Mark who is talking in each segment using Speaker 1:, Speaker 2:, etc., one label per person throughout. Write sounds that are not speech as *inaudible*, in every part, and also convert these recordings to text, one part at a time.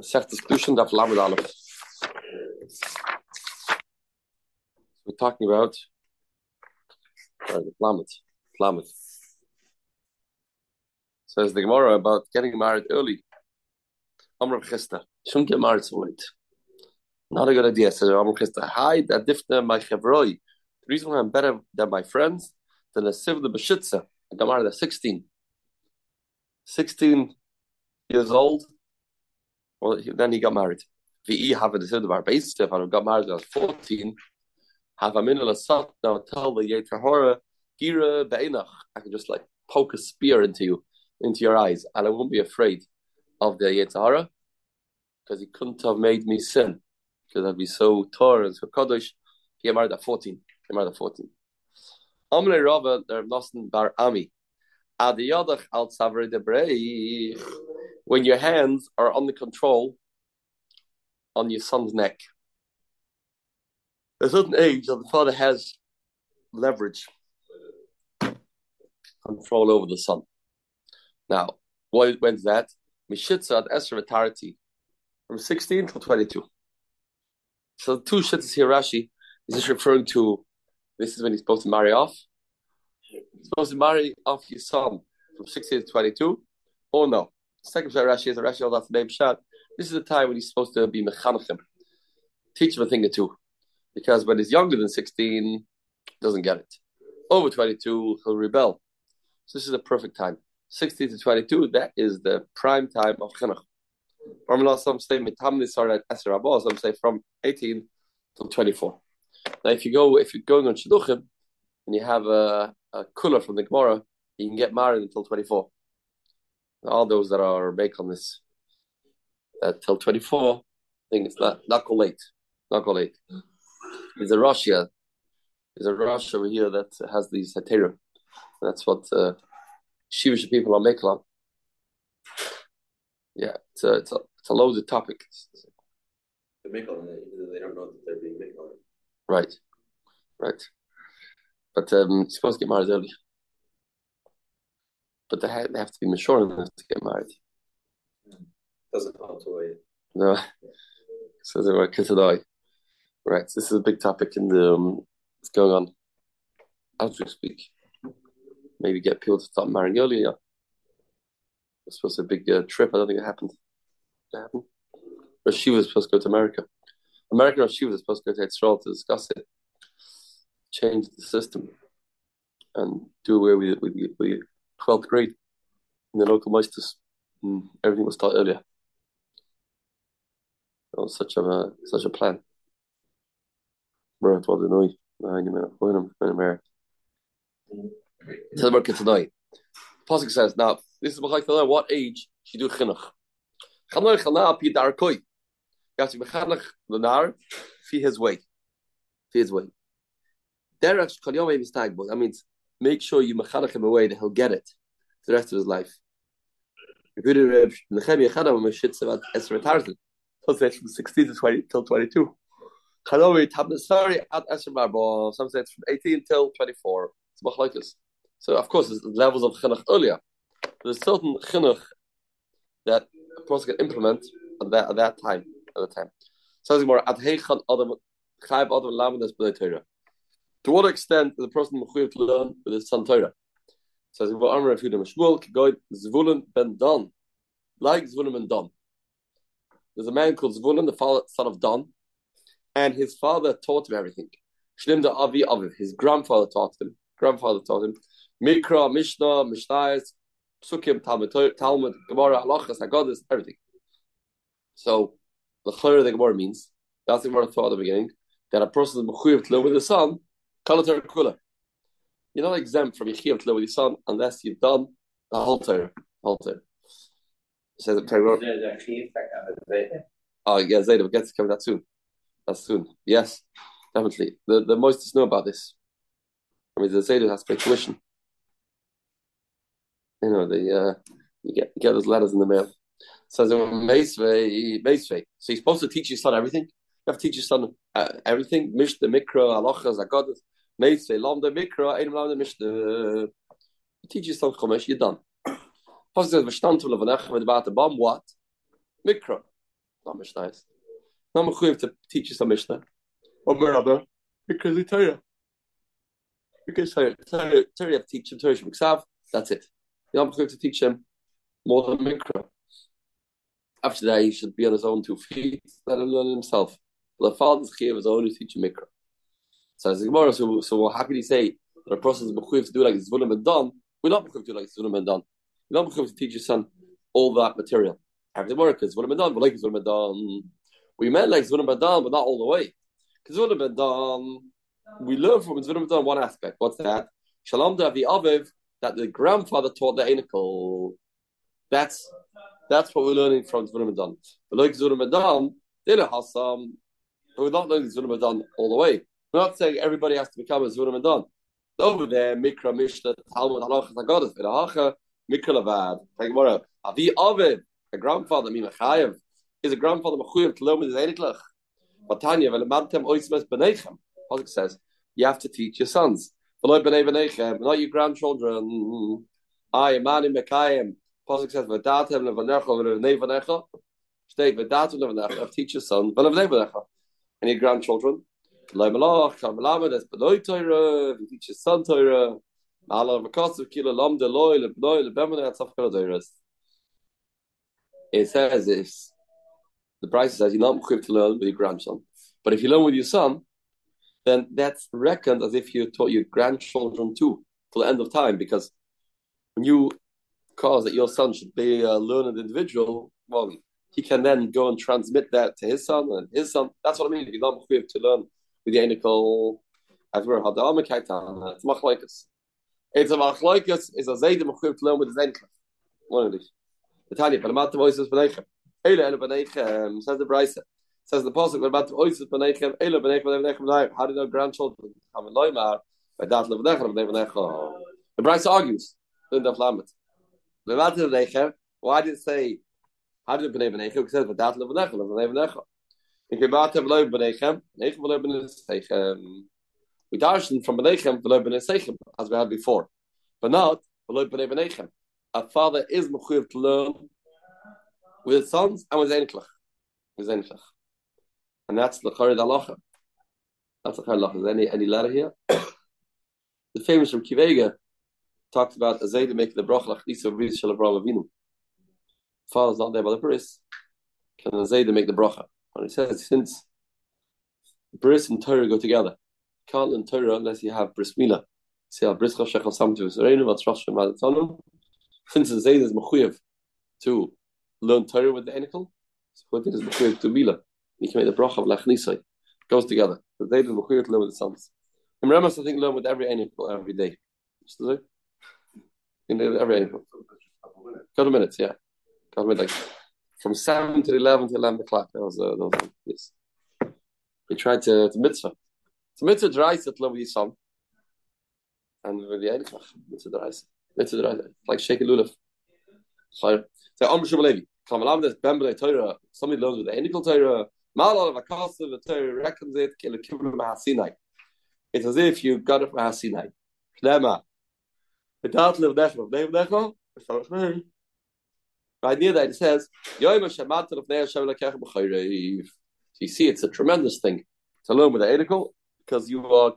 Speaker 1: Masechtas Kiddushin Daf Lamed Aleph. We're talking about uh, Lamed. Lamed. Says the Gemara about getting married early. Amr Chista. Shouldn't get married so late. Not a good idea, says Amr Chista. Hi, that diffna my chevroi. The reason why I'm better than my friends than a siv the beshitza. I got married at 16. 16 years old well, then he got married. VE have a decision about base if I got married was 14. Have a minute of sat now tell the Yetrahora Gira Beinach. I can just like poke a spear into you, into your eyes, and I won't be afraid of the Yetzahara because he couldn't have made me sin because I'd be so tor and so kaddish. He married at 14. He married at 14. Amle Rava, they're Nosten Bar Ami. Adiyadach al Savre de Breich when your hands are under control on your son's neck. A certain age that the father has leverage, control over the son. Now, what, when's that? Mishitza at Vitarity, from 16 to 22. So two shittas here, Rashi, is this referring to this is when he's supposed to marry off? He's supposed to marry off his son from 16 to 22, or no? Second Pshat Rashi is a Rashi all the name Pshat. This is the time when he's supposed to be mechanachim, teach him a thing or two, because when he's younger than sixteen, doesn't get it. Over twenty-two, he'll rebel. So this is the perfect time. Sixteen to twenty-two, that is the prime time of chinuch. Some say some say from eighteen to twenty-four. Now, if you go, if you're going on shidduchim and you have a, a cooler from the Gemara, you can get married until twenty-four all those that are make on this uh, till 24, I think it's not not go late. Not go late. There's a Russia. There's a Russia over here that has these heterim. That's what uh, Shivish people are making on. Yeah, it's a, it's a, it's a loaded topic.
Speaker 2: They make on it, they don't know that they're being made on it.
Speaker 1: Right, right. But um, supposed to get married early but they have, they have to be mature enough to get married.
Speaker 2: Doesn't count away.
Speaker 1: No, *laughs* so they were kitadai. Right, this is a big topic in the um, what's going on as we speak. Maybe get people to start marrying earlier. It's supposed to be a big uh, trip. I don't think it happened. It happened. She was supposed to go to America. American Rashiva was supposed to go to Israel to discuss it, change the system, and do away with, with, with 12th grade in the local meisters. Mm, everything was taught earlier. It was such a such a plan. The I'm in America. Tell the market tonight. Pasuk says now. This is what age she do chinuch. Chanor chana pi darkoi. You have to be chanach the nar fi his way, fi his way. Derech kol yom That means make sure you mechanach him away that he'll get it the rest of his life. From 16 to 20 till 22. Sorry, at Some say it's from 18 till 24. It's machlokes. So of course, there's levels of chinuch earlier. There's certain chinuch that a person can implement at that at that time. At the time. So more at heichan adam chayv adam lamedes b'nei Torah. To what extent is a person mechuyev to learn with his son Torah? Says "What Amr of Yehuda Mishmuel Zvulun ben Don, like Zvulun ben Don. There's a man called Zvulun, the son of Don, and his father taught him everything. Shlim da Avi Aviv, his grandfather taught him. Grandfather taught him Mikra, Mishnah, Mishnayos, Psukim, Talmud, Talmud, Gemara, Halachas, Haggadis, everything. So the Chayr the Gemara means that's the Gemara thought at the beginning that a person is mechuyev to live with his son Kalatar Kula. You're not exempt from Yechiyav to live with your son unless you've done the whole Torah. Whole Torah. Says Oh yeah, Zayda, we'll get to cover that soon. That's soon. Yes, definitely. The the most is know about this. I mean, the Zayda has to pay tuition. You know, the uh, you get you get those letters in the mail. Says so you're supposed to teach your son everything. You have to teach your son uh, everything. Mishnah, Mikra, Halachas, Agadas. Meitze, Lambda Mikra, Einem Lambda Mishnah. Äh, teach you some Chumash, you're done. Pasuk says, V'shtantu levanechem er v'debat abam, what? Mikra. not Mishnah. Not mechuyev to teach you some Mishnah or Merabah because it's Torah. Because Torah, Torah, Torah you have to teach him Torah Shemiksav. That's it. You're not mechuyev to teach him more than Mikra. After that, he should be on his own two feet, let him learn himself. The father's chiyuv is only teach him Mikra. So as Gemara, so, so how can he say that a person is mechuyev to do like Zvulun ben Don? We're not mechuyev to do like Zvulun ben Don. We're not mechuyev to teach your son all that material. Have the is Zvulun ben Don, but like Zvulun ben Don. We meant like Zvulun ben Don, but not all the way. Because Zvulun ben Don, we learn from Zvulun ben Don one aspect. What's that? Shalom Davi Aviv, that the grandfather taught the Enikel. That's that's what we're learning from Zvulun ben Don. But like Zvulun ben Don, they have but we're not learning Zvulun ben Don all the way. Not saying everybody has to become a Zvulun ben Don. Over there, Mikra, Mishnah, Talmud, Halachas, Haggadah, V'lahacha, Mikra Levad. Thank Avi Aviv, a grandfather, Mimachayev, is a grandfather learn with his Einiklach. But Tanya, Velemantem Oismes Benechem. Pasuk says, you have to teach your sons. Not your grandchildren. I, Mani Mekayim. Pasuk says, V'datem Levanecha, V'levnei Vanecha. State, V'datem Levanecha, teach your son, V'levnei Vanecha. And your grandchildren. Loi Malach, Kal Malamed, Benoi Torah, you teach your son Torah. Ma'ala V'kasav, Kila Lam Deloi, Lebnoi, Lebemene, Atzaf Kala Doiras. It says this. The price says you're not equipped to learn with your grandson. But if you learn with your son, then that's reckoned as if you taught your grandchildren too till the end of time. Because when you cause that your son should be a learned individual, well, he can then go and transmit that to his son and his son. That's what I mean. If you're not equipped to learn with the anical, as we're hadam it's machlaikas. It's a machlaikas. It's a zaydim equipped to learn with his anical. One of these. The Tanya, Palamat voices Benechem. Eile Eile Benechem, says the Brisa. Says the Pasuk, Palamat voices Benechem, Eile Benechem, Benechem, How do you know grandchildren? Come in Loimar, by that Benechem, Benechem. The Brisa argues, in the Flamet. Palamat Benechem, why did it say, how did it Benechem? Benechem, it says, by that Benechem, Benechem. In Kibat V'loi Benechem, Benechem V'loi Benechem. We darshan from Benechem V'loi Benechem, as we had before. But not V'loi Benechem a father is mechuyev to learn with his sons and with Zeniklach. With Zeniklach. And that's the Charid Halacha. That's the Charid Halacha. Is there any, any letter here? *coughs* the famous from Kivega talks about Azayda making the bracha lachnisa of Shalabra Lavinu. Father's not there by the Bris. Can Azayda make the bracha? And he says, since Bris and Torah go together, can't learn Torah unless you have Bris Mila. See how Bris Chashech Samtu Zerenu, Matzrosh Shemadatonu, since the Zayd is mechuyev to learn Torah with the enical, so what it is mechuyev to Mila. You can make the bracha of Lachnisai. Goes together. The Zayd is mechuyev to learn with the sons. And Remus, I think, learn with every enical every day. In every enical. Couple minutes, yeah. Couple minutes. From 7 to 11 to 11 o'clock. That was, uh, that was yes. We tried to, to mitzvah. So mitzvah dries to learn with your son. And with the enical, mitzvah dries. Mitzvah like Sheikh Lulav. So, Amr Shubalevi. Kamalam des Bembele Torah. Somebody learns with the Enical Torah. Malal of Akasa, the Torah reckons it, Kila Kibra Mahasinai. It's as if you got it from Hasinai. Knema. Without live Nechma. Name Nechma? The idea that it says. So you see, it's a tremendous thing to learn with the Enical because you are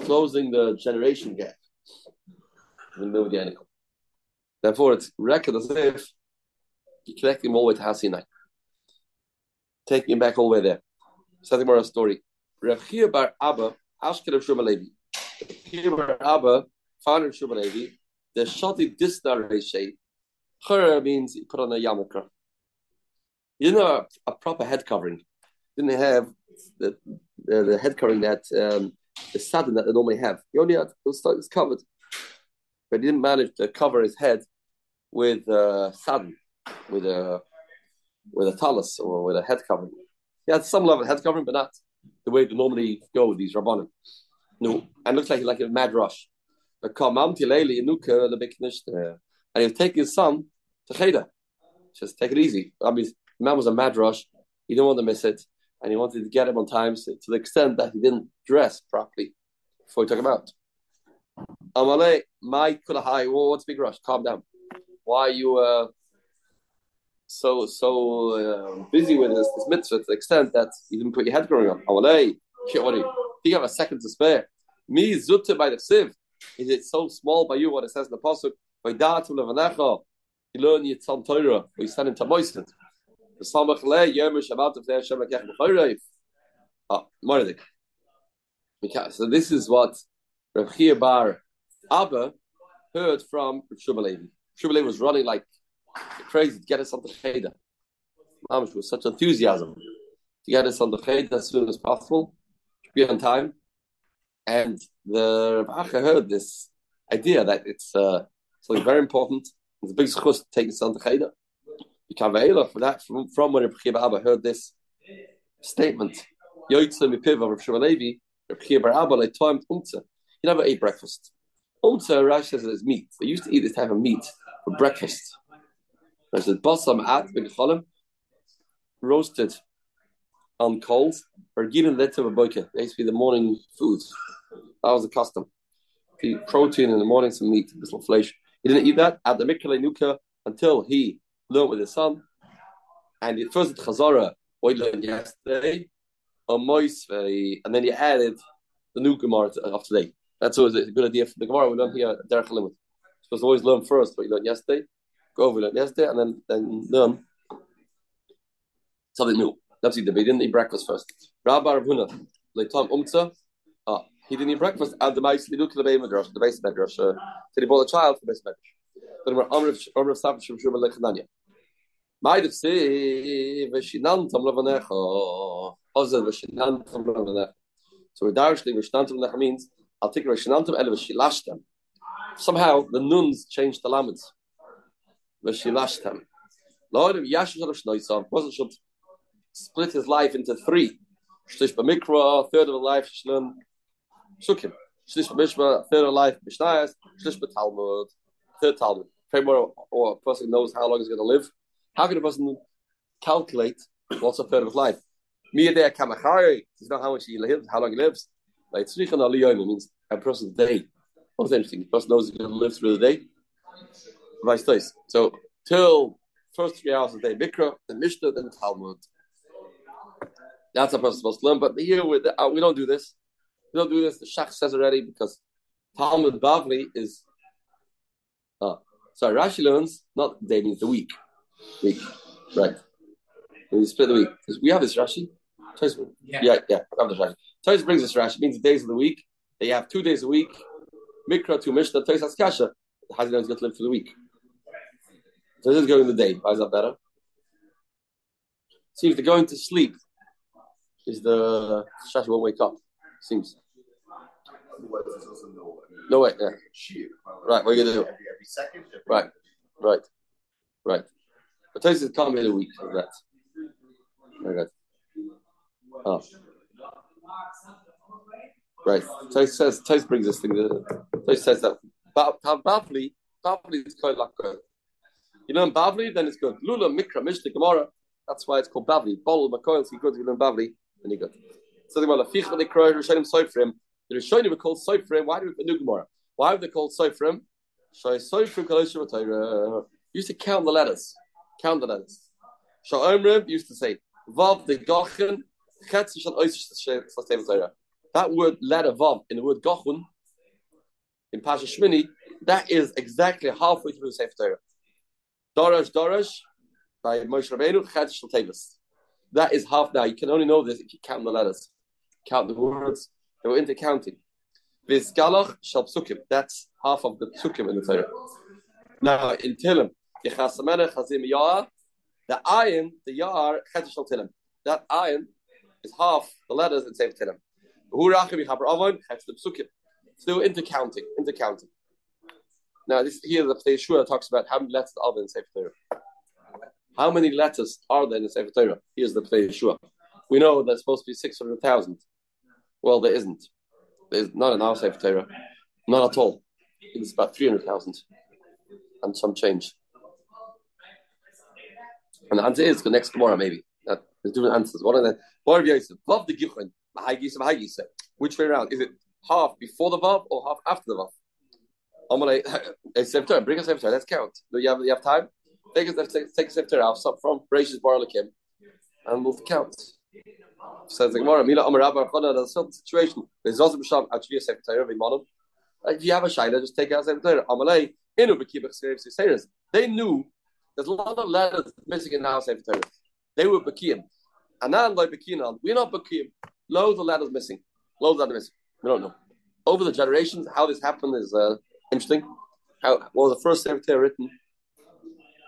Speaker 1: closing the generation gap in the the. Therefore, it's reckoned as if you connect him all the way to Hasinai, taking him back all the way there. Something more a story. Rav bar Abba, Ashkel of Shumalevi. Chia bar Abba, founder of Shumalevi, the Shoti Disnar Reshay. Chura means he put on a yarmulke. You know, a, proper head covering. Didn't have the, the, the head covering that um, the satin that they normally have. He only had it was, it was covered but he didn't manage to cover his head with a saddle, with a with a talus or with a head covering. He had some level of head covering, but not the way they normally go with these rabbanim. No, and looks like like a mad rush. But and he was taking his son to Cheda. Just take it easy. I mean, the man was a mad rush. He didn't want to miss it, and he wanted to get him on time to the extent that he didn't dress properly before he took him out. Amale, my kulahai. What's big rush? Calm down. Why are you? Uh, so so uh, busy with this, this mitzvah to the extent that you didn't put your head growing up. Awalei, do you have a second to spare? Me zutta by the sieve. Is it so small by you? What it says in the pasuk? By datu levanecha, you learn yitzam Torah. We send him to moisten. The samach le shabbat Hashem. Ah. So this is what Rav Chia Bar Abba heard from Shubalevi. Shubalevi was running like crazy to get us on the Cheder. Mamish was such enthusiasm to get us on the Cheder as soon as possible, to be on time. And the Rav Acha heard this idea that it's uh, something very important. It's a big schus to take us on Cheder. Kavela for that from, from when Rav Abba heard this statement. Yoitze mipiv of Bar Abba like timed umtze. He never ate breakfast. Umtze Rash says it's meat. They used to eat this type of meat for breakfast. I said basam at b'gecholim, roasted on coals, or given lit of a boike. They used to be the morning food. That was the custom. Protein in the morning, some meat, a little flesh. He didn't eat that at the Mikale Nuka until he learned with his son. And it first at Chazara, what he learned yesterday, a moist, and then he added the new Gemara of today. That's always a good idea for the Gemara. We learn here Derech Limit. Supposed to always learn first what you learned yesterday, go over it yesterday, and then then learn something new. That's it. He didn't eat breakfast first. Rabbi Ravuna, Leitam Umtza. He didn't eat breakfast. And the look at the base madrash, the base madrash. Uh, so he bought a child for the base madrash. Then we're Amr of Safra Shem Shuma Lechananya. Might have said, "Veshinantam levanecha." Levanecha. So we're darshli veshinantam levanecha means I'll take veshinantam ele veshilashtem. Somehow the nuns changed the lamets. Veshilashtem. Lord of Yashin Shalosh Noisam wasn't should split his life into three. Shlish b'mikra, third of a life shlem shukim. Shlish b'mishma, third of life mishnayas. Shlish b'talmud, third Talmud. More, or a person knows how long he's going to live. How can a person calculate what's a third of his life? Miyadeh kamachari. Does know how much he lives, how long he lives. Like tzrichan aliyom means a person's day. What's interesting? The person knows he's going to live through the day. Vice versa. So till first three hours of the day, Mikra, then Mishnah, then Talmud. That's a person supposed to learn. But here the, uh, we don't do this. We don't do this. The Shach says already because Talmud Bavli is. Uh, sorry, Rashi learns not day means the week. Week, right? You split the week, because we have this Rashi. Yeah, yeah, yeah. Have this Rashi. Tais brings this Rashi. It means the days of the week. They have two days a week. Mikra to Mishnah. Tais has kasha. How do you know he's going to live for the week? So this is going the day. Why is that better? See, if they're going to sleep, is the Shashi won't wake up. Seems. No way. Yeah. Right. What are you gonna do? Right. Right. Right. But Tosis can't be a week of that. Very good. Oh. Right. Tosis says. Tosis brings this thing. Tosis says that. Bavli. Bavli is quite like good. You learn Bavli, then it's good. Lula, Mikra, Mishnah, Gemara. That's why it's called Bavli. Bol, Makoil, so good. You learn Bavli, then you're good. Something about the Ficha, the Kroy, Rishonim, Soifrim. The Rishonim are called Soifrim. Why do we new Gemara? Why are they called Soifrim? Shai Soifrim, Kalosha. Used to count the letters. Count the letters. Sha'omrim used to say, Vav, the Gochen, Chetz, Shal That word letter Vav in the word Gochun, in Pasha Shmini, that is exactly halfway through the Sefer Torah. Darash Darash by Moshe Rabbeinu Chad Tevis. That is half now. You can only know this if you count the letters, count the words. They were into counting. Vizgalach Shal Psukim. That's half of the Psukim in the Torah. Now in Tilim, Yechasamena Chazim Yar, the iron, the Yar Chad Shal Tilim. That iron is half the letters in Sefer Tilim. Hurachim Yichaber Avon Chad Psukim. Still into counting, into counting. Now, this here the Yeshua talks about how many letters are there in Sefer Torah. How many letters are there in Sefer Torah? Here's the Yeshua. We know there's supposed to be six hundred thousand. Well, there isn't. There's not in our Sefer Torah, not at all. It's about three hundred thousand and some change. And the answer is the next tomorrow, maybe. That, there's different answers. One of the Bar Yosef, Vav the Gichon, Which way around? Is it half before the Vav or half after the Vav? I'm gonna *laughs* Sefer Bring a Sefer Let's count. Do you have you have time? take a take, a Sefer out from Bereshis Bar Lakim and the count. Says the Gemara, Mila Amar Rabba Chana, there's a certain situation. There's also B'Sham actually a Torah, V'Monim. If you have a Shaila, just take out Sefer Torah. Amalei, Inu B'Kibach Sefer Sefer They knew there's a lot of letters missing in Sefer Torah. They were B'Kiyim. And now like B'Kiyim, we're not B'Kiyim. Loads of letters missing. Loads of letters missing. We don't know. Over the generations, how this happened is uh, interesting. How was the first Torah written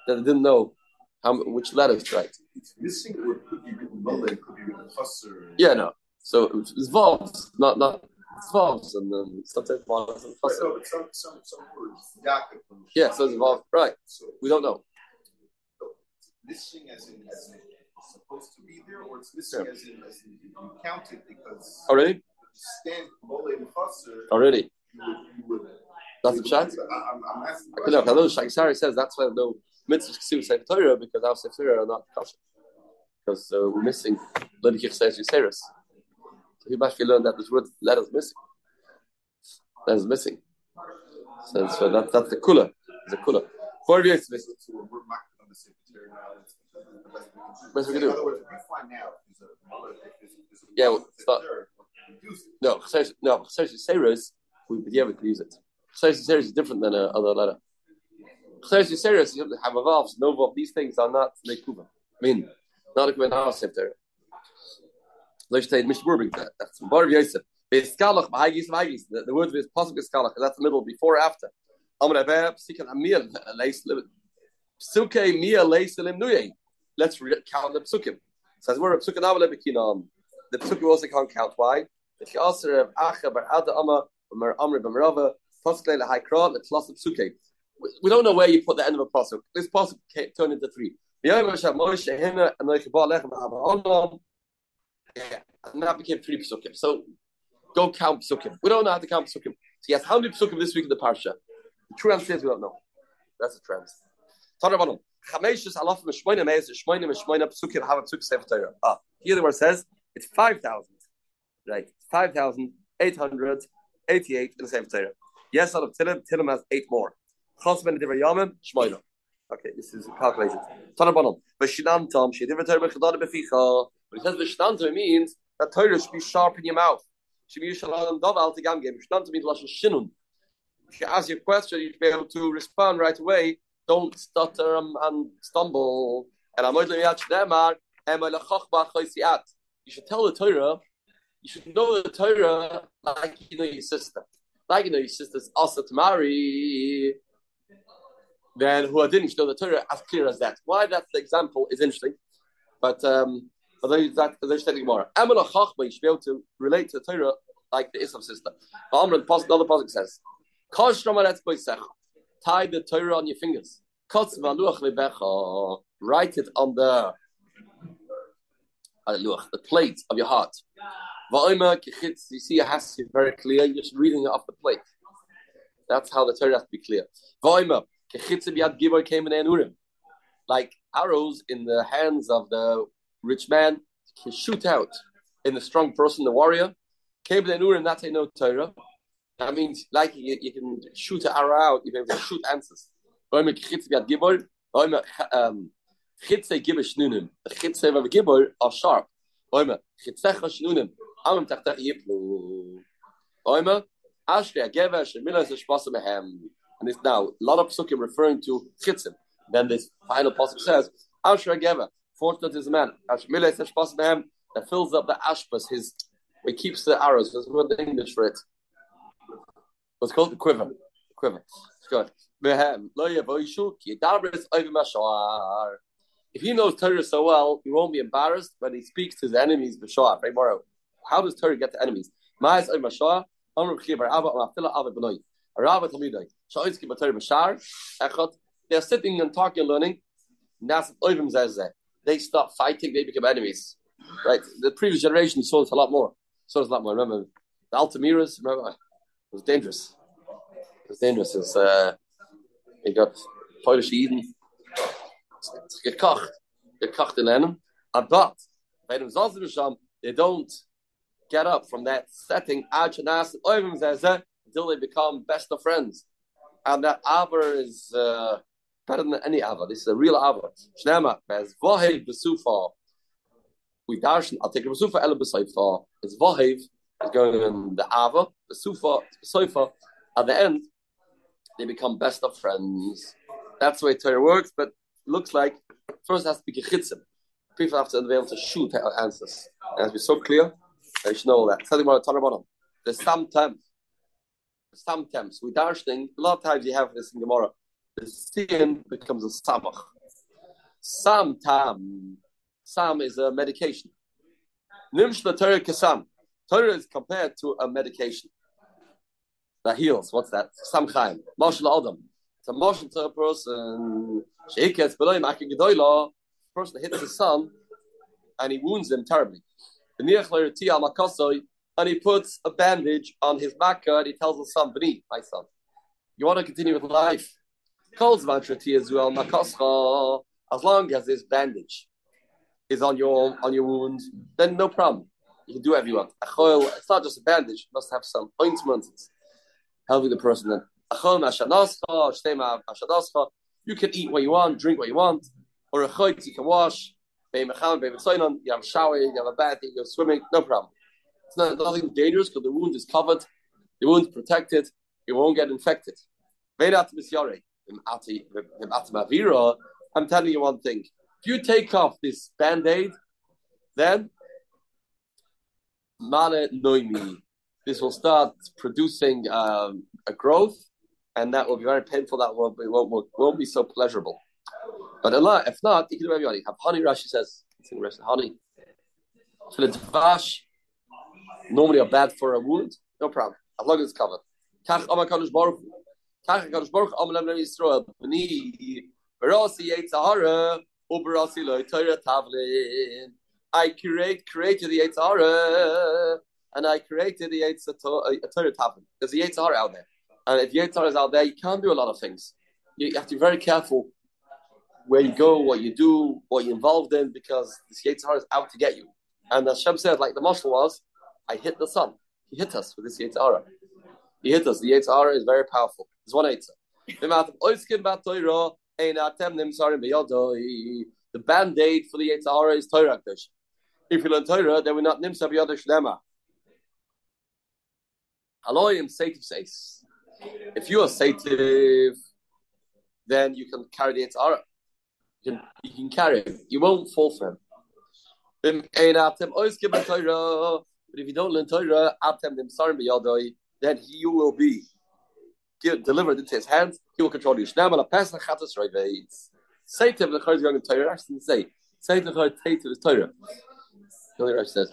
Speaker 1: that they didn't know how which letters right?
Speaker 2: It's missing or it could be written Malay, it could be written Chasser.
Speaker 1: Yeah, no. So it's vowels, not not it's vowels, and then sometimes vowels and
Speaker 2: Right, no, but some, some, some words, Yaakov.
Speaker 1: Yeah, so it's vowels. Right.
Speaker 2: So,
Speaker 1: We don't know.
Speaker 2: so missing as in, as in it's supposed to be there, or it's missing
Speaker 1: Yeah.
Speaker 2: as in, as in you count it because oh,
Speaker 1: Already?
Speaker 2: stand Malay and Chasser,
Speaker 1: Already.
Speaker 2: Oh, you would, you would.
Speaker 1: That's chat.
Speaker 2: I- I'm, I'm asking.
Speaker 1: I know. I. Shaksari says that's why no mitzvahs k'suv sefer Torah because our sefer Torah are not kosher because uh, we're missing lidikich says Yuseris. So he actually learned that this word letter is missing. That is missing. So, so that, that's the kula. A kula. Four years.
Speaker 2: So we're on the secretary now. That's the best we can do.
Speaker 1: Best we can
Speaker 2: In
Speaker 1: do.
Speaker 2: other words, if we find out there's a Malay, there's, there's a
Speaker 1: Yeah, well, it's not-
Speaker 2: secretary, reduce it.
Speaker 1: No, no, chesed Yuseris, we yeah we could use it. Chesed Yuseris is different than a other letter. Chesed Yuseris you have a valve, no valve. These things are not mekuva. I mean, not a kuvan house if they're. Let's say Mishmur brings that. That's Bar Yosef. Beiskalach, Mahagis, Mahagis. The word is possible Beiskalach, that's the middle, before, after. Amr Abeb, Sikan Amir, Leis Psuke Mia Leis Lim Nuye. Let's count the psukim. Says we're a psukim Avale Bekinom. The psukim also can't count. Why? The Chaser of Acha Bar Ada Amma, Bar Amr Bamarava, Poskle Haikra, the Tlas of Psuke. We- We don't know where you put the end of a pasuk. This pasuk turned into three. And that became three psukim. So go count psukim. We don't know how to count psukim. So yes, how many psukim this week in the parsha? The true answer is we don't know. That's the trend. Ah, here the word says it's five thousand. Right, five thousand eight hundred eighty-eight in the sefer Torah. Yes, out of Tilim, Tilim has eight more. Okay, this is calculated. Tanabanim. V'shinantam shedivrei Torah b'chadad b'ficha. When it says v'shinantam, it means that Torah should be sharp in your mouth. Should be yishalam dov al tigam gem. Means lashon shinun. If you ask your question, you should be able to respond right away. Don't stutter and, stumble. And I'm going to You should tell the Torah. You should know the Torah like you know your sister. Like you know your sister's also to marry. Then who didn't know the Torah as clear as that. Why that's the example is interesting. But um although that there's studying more. Amala Chachma, you should be able to relate to the Torah like the Islam sister. But Amr, another pasuk says, Boisech. Tie the Torah on your fingers. Write it on the the plate of your heart. You see, it has to be very clear. You're just reading it off the plate. That's how the Torah has to be clear. Like arrows in the hands of the rich man can shoot out in the strong person, the warrior. That's a no Torah. That means like you, you can shoot an arrow out. You can shoot answers. Um. The chitze of a are sharp. Shnunim. Amim tachtech yiplu. Mehem. And it's now a lot of psukim referring to chitzim. Then this final pasuk says, Ashra Geva, fortunate is a man, that fills up the ashpas, his, he keeps the arrows. There's one English for it. What's called the quiver. Quiver. Good. If he knows Torah so well, he won't be embarrassed when he speaks to his enemies, right, How does Torah get to enemies? They're sitting and talking learning. They stop fighting, they become enemies. Right? The previous generation saw this a lot more. Saw this a lot more. Remember the Altamiras? Remember? It was dangerous. It was dangerous. It's, uh, you got Polish Eden. Lenin. But, they don't get up from that setting, until they become best of friends. And that Aver is uh, better than any ava. This is a real ava. Shnema, as vahev besufa. We darshan. I'll take a besufa ele besayfa. It's vahev is going in the ava besufa besoifa. At the end, they become best of friends. That's the way Torah works. But looks like first has to be gechitzim. People have to be able to shoot answers. It has to be so clear. They should know all that. Something about Torah bottom. There's sometimes, sometimes we darshan. A lot of times you have this in Gemara the sin becomes a samach. Sam tam. Sam is a medication. Nimshla Torah kasam. Torah is compared to a medication that heals. What's that? Sam chaim. Marshal Adam. It's a motion to a person. Sheikets below gedoyla. Person hits his son and he wounds him terribly. And he puts a bandage on his makkah and he tells his son, my son, you want to continue with life? Calls as well. As long as this bandage is on your on your wound, then no problem. You can do whatever you want. It's not just a bandage; must have some ointment. It's helping the person. Then you can eat what you want, drink what you want, or a you can wash. You have a shower, you have a bath, you go swimming, no problem. It's not nothing dangerous because the wound is covered, the wound protected, it won't get infected. I'm telling you one thing. If you take off this band-aid, then this will start producing um, a growth, and that will be very painful. That will be, won't, won't be so pleasurable. But Allah, if not, you can do whatever Have honey, Rashi says. Honey. So the dvash normally are bad for a wound, no problem. As long as it's covered. I create created the Yitzhara and I created the Yitzhara uh, Tavlin. There's a Yitzhara out there. And if Yitzhara is out there, you can't do a lot of things. You have to be very careful where you go, what you do, what you're involved in, because this Yitzhara is out to get you. And as Shem said, like the marshal was, I hit the sun. He hit us with this Yitzhara. He hit us. The Yitzhara is very powerful. It's one eight. The band aid for the Yitzhara is Torah. If you learn Torah, then we're not Nimsa B'Yodah Shlema. Aloyim Seitiv says, if you are Seitiv, then you can carry the Yitzhara. You can, you can carry him. You won't fall for him. But if you don't learn Torah, then you will be delivered into his hands, he will control you. Say to him, the Chayr is going to Torah. Actually, say, say to the take to his Torah. The only Rashi says,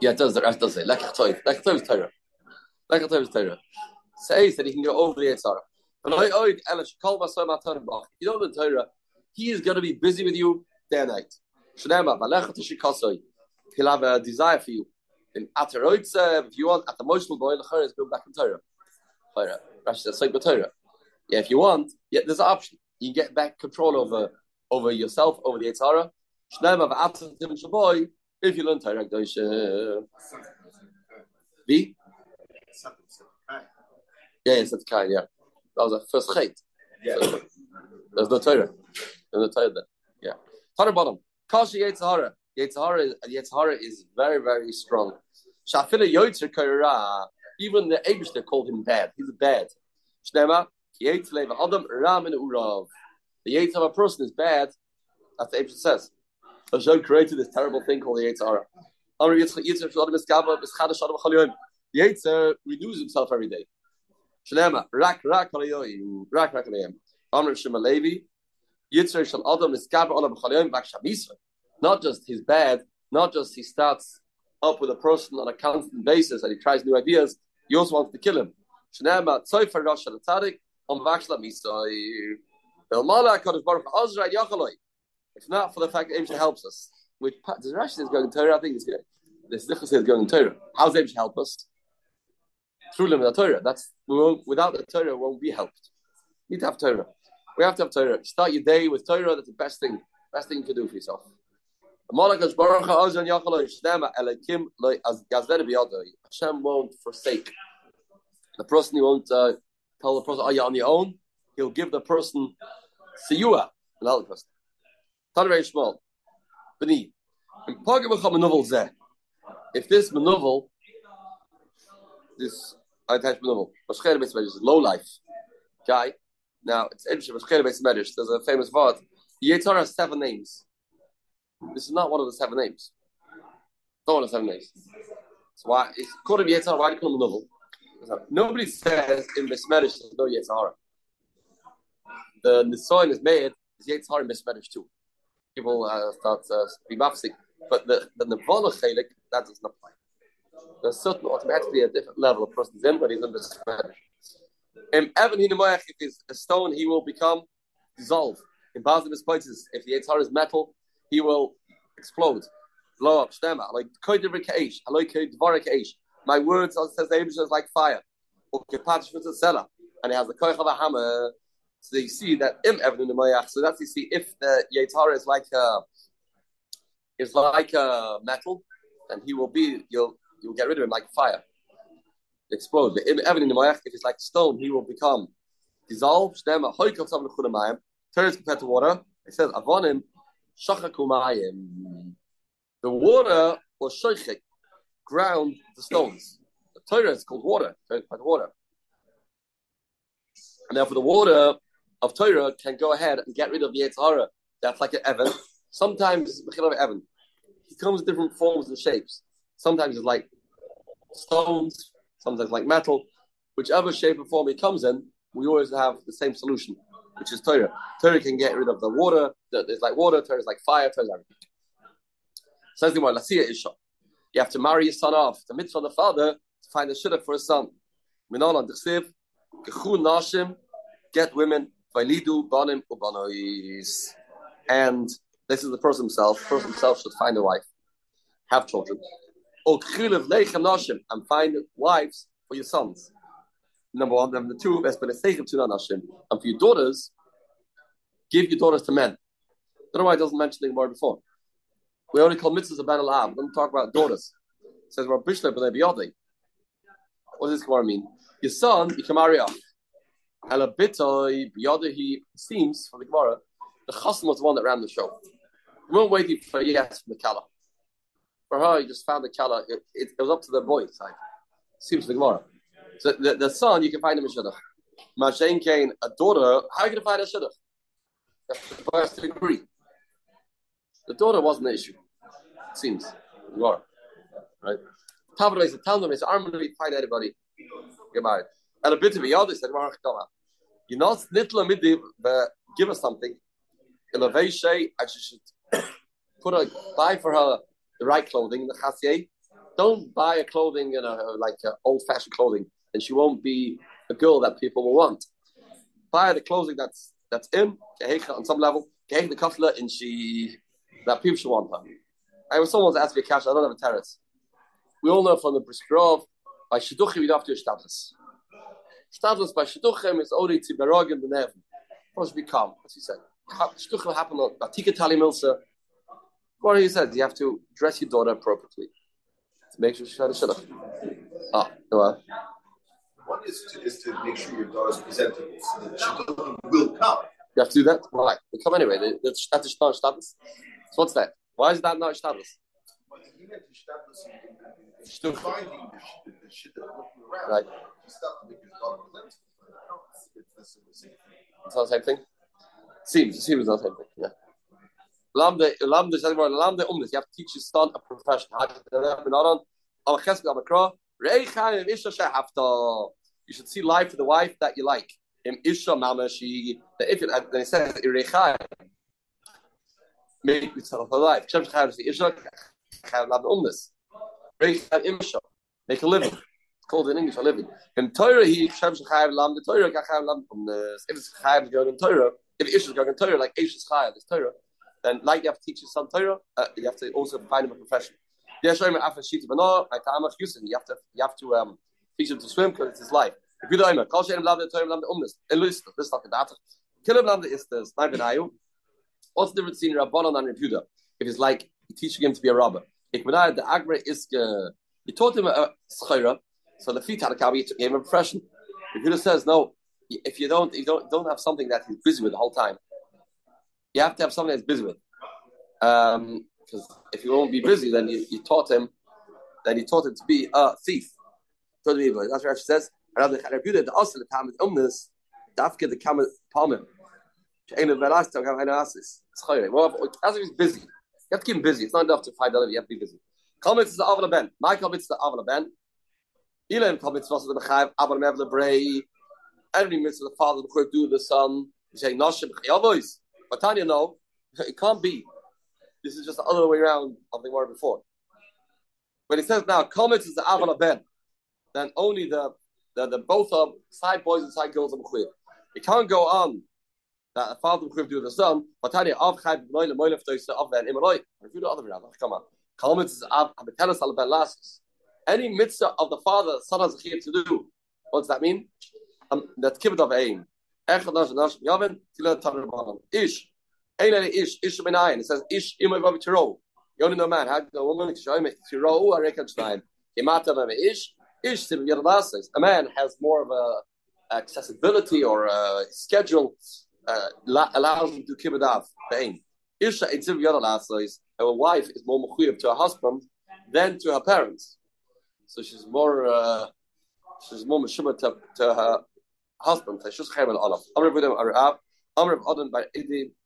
Speaker 1: yeah, it does. The Rashi does say, lekach toiv. Lekach toiv is Torah. Lekach toiv is Torah. Says that he can go over the Yitzhara. You know the Torah, he is going to be busy with you day and night. He'll have a desire for you. In Ataroitze, uh, if you want, at the boy, the Chayr is going back in Torah. Torah. Rashi says Torah. Yeah, if you want, yeah, there's an option. You get back control over over yourself, over the Yitzhara. If you learn Torah Gdosha. V? Yeah, yes, that's kind, yeah. That was a first chait. Yeah. So, there's no Torah. There's no Torah there. Yeah. Torah bottom. Kashi Yitzhara. Yitzhara, Yitzhara is very, very strong. Shafila Yotzer Kaira even the Abishter called him bad. He's bad. Shnema, Adam Ram and Urav. The Yates of a person is bad. That's the Abishter says. Hashem created this terrible thing called the Yitzhara. The Yitzhar renews himself every day. Shnema, Rak Rak Halayoim, Rak Rak Halayoim. Amr Shema Levi, Yitzhar Shal Adam Miskaba Olam Chalayoim Bak Shamisa. Not just he's bad, not just he starts up with a person on a constant basis and he tries new ideas, he also wants to kill him. If not for the fact that Aim helps us, which the Rashi is going to Torah, I think it's good. The Slichus is going to Torah. How's Aim help us? Through the Torah. That's without the Torah, won't be helped. We need to have Torah. We have to have Torah. Start your day with Torah. That's the best thing. Best thing you can do for yourself. Hashem won't forsake. The person he won't uh, tell the person, "Are you on your own?" He'll give the person Siyua, an Holocaust. Tan very small. Bani. In Pagam Novel If this manovel, this attached manovel, Maschere Beis Medrash is low life guy. Now it's interesting. Maschere Beis Medrash. There's a famous word. Yetzar has seven names. This is not one of the seven names. Not one of the seven names. So why it's called a Yetzar? Why do you call him a novel? Nobody says in Besmerish there's no Yetzirah. The Nisoin is made is Yetzirah in Besmerish too. People uh, start uh, be mafsik, but the the Navola Chelik that does not apply. There's certain automatically a different level of person's in, but he's in Besmerish. In Evan Hinamoyach, if he's a stone, he will become dissolved. In Bazilis places, if the Yetzirah is metal, he will explode, blow up, stemma, like Koderik Eish, Aloy Koderik Eish. My words, says the Abishah, is like fire. And he has the koich of a hammer. So you see that im evan in the So that's you see if the Yetzara is like a is like a metal, and he will be you'll you'll get rid of him like fire. Explode. But im evan in the if it's like stone, he will become dissolved. Then a hoikot some chudamayim. Turns compared to water. It says avonim shachakumayim. The water was shoichik ground the stones. The Torah is called water, by the water. And therefore the water of Torah can go ahead and get rid of the Yetzirah. That's like an Evan. Sometimes it's of Evan. He comes in different forms and shapes. Sometimes it's like stones, sometimes like metal. Whichever shape or form he comes in, we always have the same solution, which is Torah. Torah can get rid of the water. There's like water. Torah is like fire. Torah is everything. Says the one, Lasia Isha. You have to marry your son off. The mitzvah of the father to find a shidduch for his son. Minon on the siv, gechu nashim, get women, vailidu banim ubanois. And this is the person himself. The person himself should find a wife, have children. Okhilev leichem nashim, and find wives for your sons. Number one, number two. And for your daughters, give your daughters to men. I don't know why it doesn't mention the more before. We only call mitzvahs a battle av. Let me talk about daughters. It says Rabbi Bishler b'nei What does this Gemara mean? Your son, you can marry off. Elabitoi he seems from the Gemara, the chasm was the one that ran the show. We weren't waiting for yes from the Kala. For her, he just found the Kala. It, it, it was up to the boy side. Seems the Gemara. So the, the son, you can find him in Shidduch. Mashen Kane, a daughter, how are you going to find a Shidduch? The to agree. The daughter wasn't the issue It seems. You are. Right? Tavra is a tell them, it's arm to find anybody. Married. And a bit of a yard, said, You know, nitla midi, but give us something. In a I should *coughs* put a, buy for her the right clothing, the chasye. Don't buy a clothing, you know, like uh, old fashioned clothing, and she won't be a girl that people will want. By the clothing that's that's in, on some level, the kafla, and she that people should want her. I was someone's asked me a cash. I don't have a terrace. We all know from the Briskrov, by Shidduchim, you have to do Shtadlis. Shtadlis by Shidduchim is only to Berogim the Nevin. Supposed to be calm, as he said. Shidduchim happen on Batika Tali Milsa. What he said, you have to dress your daughter appropriately to make sure she's had a Shidduch. Ah, no, uh,
Speaker 2: one is to, is to make sure your daughter's presentable so that Shidduchim will come.
Speaker 1: You have to do that? Why? They come anyway. That's Shtatis So what's that? Why is that not Shtadlis? Right. It's not the same thing. Seems, it seems not the same thing. Yeah. Lambda, lambda, lambda, umnis. You have to teach your son a profession. You should see life for the wife that you like. Im isha mama she. If it, then it says make yourself alive. Shem Shechayim is the Isha, Chayim Lav Umnis. Imsha. Make a living. It's called in English a living. In Torah, he Shem Shechayim Lam the Torah, Chayim Lav Umnis. If it's Chayim going in Torah, if Isha is going in Torah, like Chayim is Torah, then like you have to teach your son Torah, uh, you have to also find him a profession. You have to you have to you um, teach him to swim because it's his life. If you don't call this is data. Kill him Lav the. What's the difference between Rabbanon and Rebuda? If it's like teaching him to be a rabbi. The Agra is you taught him a so the feet had a kabi gave him a profession. Rebuda says no. If you don't, you don't don't have something that he's busy with the whole time. you have to have something that's busy with. Um, because if you won't be busy, then you, you taught him, then you taught him to be a thief. That's what Rashi says. Rather, the also the time is illness. Dafke the kamet palmim. Well, as he's busy, you have to keep him busy. It's not enough to fight the You have to be busy. Kalmitz is the avala ben. My kalmitz is the avala ben. Ilan kalmitz was the bechayv avala mevle brei. Every mitzvah the father the do the son. You say noshim chayavois. But Tanya no, *laughs* it can't be. This is just the other way around of the word before. But he says now, Kometz is the Avala Ben. Then only the, the, the both of side boys and side girls are Mechuyev. It can't go on that a father Mechuyev do the son, but Tanya, Av Chai B'noyle Moyle F'toyse of Ben Imaloi. If you do the other way around, come on. Kometz is Av Abitelis Al Ben Lasis. Any mitzvah of the father, son has a to do. What does that mean? Um, that kibbut of aim. Echad Nash Nash Yavin, Tilat Tanur Balam. Ish. Ein ish, ish. It says ish imay tiro. Man. Woman tiro. Imata ish, ish. A man has more of a accessibility or a schedule uh, allows him to kibbadav pain. Isha itzim yerlases. A wife is more mechuyev to her husband than to her parents. So she's more uh, she's more meshubah to, to her husband. She's chayim al Amr. Amr by idim.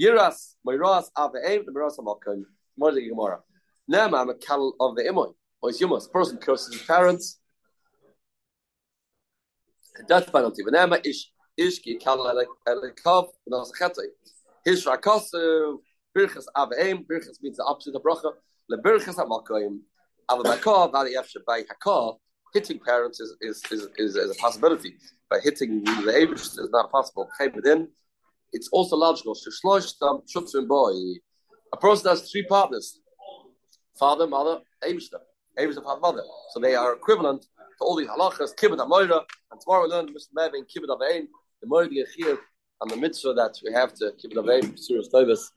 Speaker 1: Yiras, Moiras, Aveim, the Moiras Amakim, more than Gemara. Nema, I'm a cattle of the Imoy. Or is Yumas, person curses his parents. Death penalty. But Nema, Ish, Ishki, Kal Elikav, and also Chetay. His Rakasu, Birchas Aveim, Birchas means the opposite of Bracha. Le Birchas Amakim, Avabakov, Vali Efshe, by Hakov, hitting parents is, is, is, is, a possibility. By hitting the age is not possible. Came within it's also logical. A person has three partners father, mother, Abishta. Abishta, father, mother. So they are equivalent to all these halachas, kibbut amoira, and tomorrow we learn Mr. Mevin, kibbut avein, the moira and the mitzvah that we have to kibbut avein, serious Davis.